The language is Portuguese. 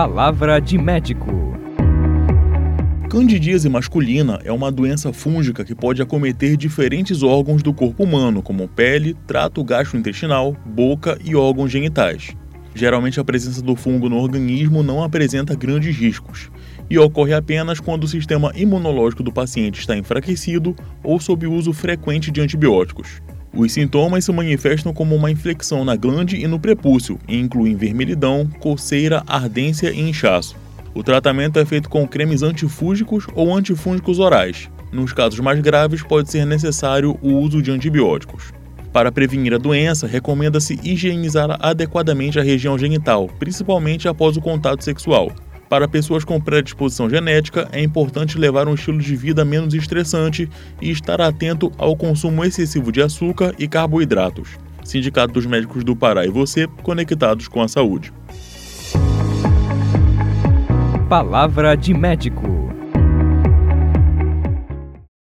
Palavra de médico. Candidíase masculina é uma doença fúngica que pode acometer diferentes órgãos do corpo humano, como pele, trato gastrointestinal, boca e órgãos genitais. Geralmente, a presença do fungo no organismo não apresenta grandes riscos e ocorre apenas quando o sistema imunológico do paciente está enfraquecido ou sob uso frequente de antibióticos. Os sintomas se manifestam como uma infecção na glande e no prepúcio e incluem vermelhidão, coceira, ardência e inchaço. O tratamento é feito com cremes antifúngicos ou antifúngicos orais. Nos casos mais graves, pode ser necessário o uso de antibióticos. Para prevenir a doença, recomenda-se higienizar adequadamente a região genital, principalmente após o contato sexual. Para pessoas com predisposição genética, é importante levar um estilo de vida menos estressante e estar atento ao consumo excessivo de açúcar e carboidratos. Sindicato dos Médicos do Pará e você, conectados com a saúde. Palavra de médico.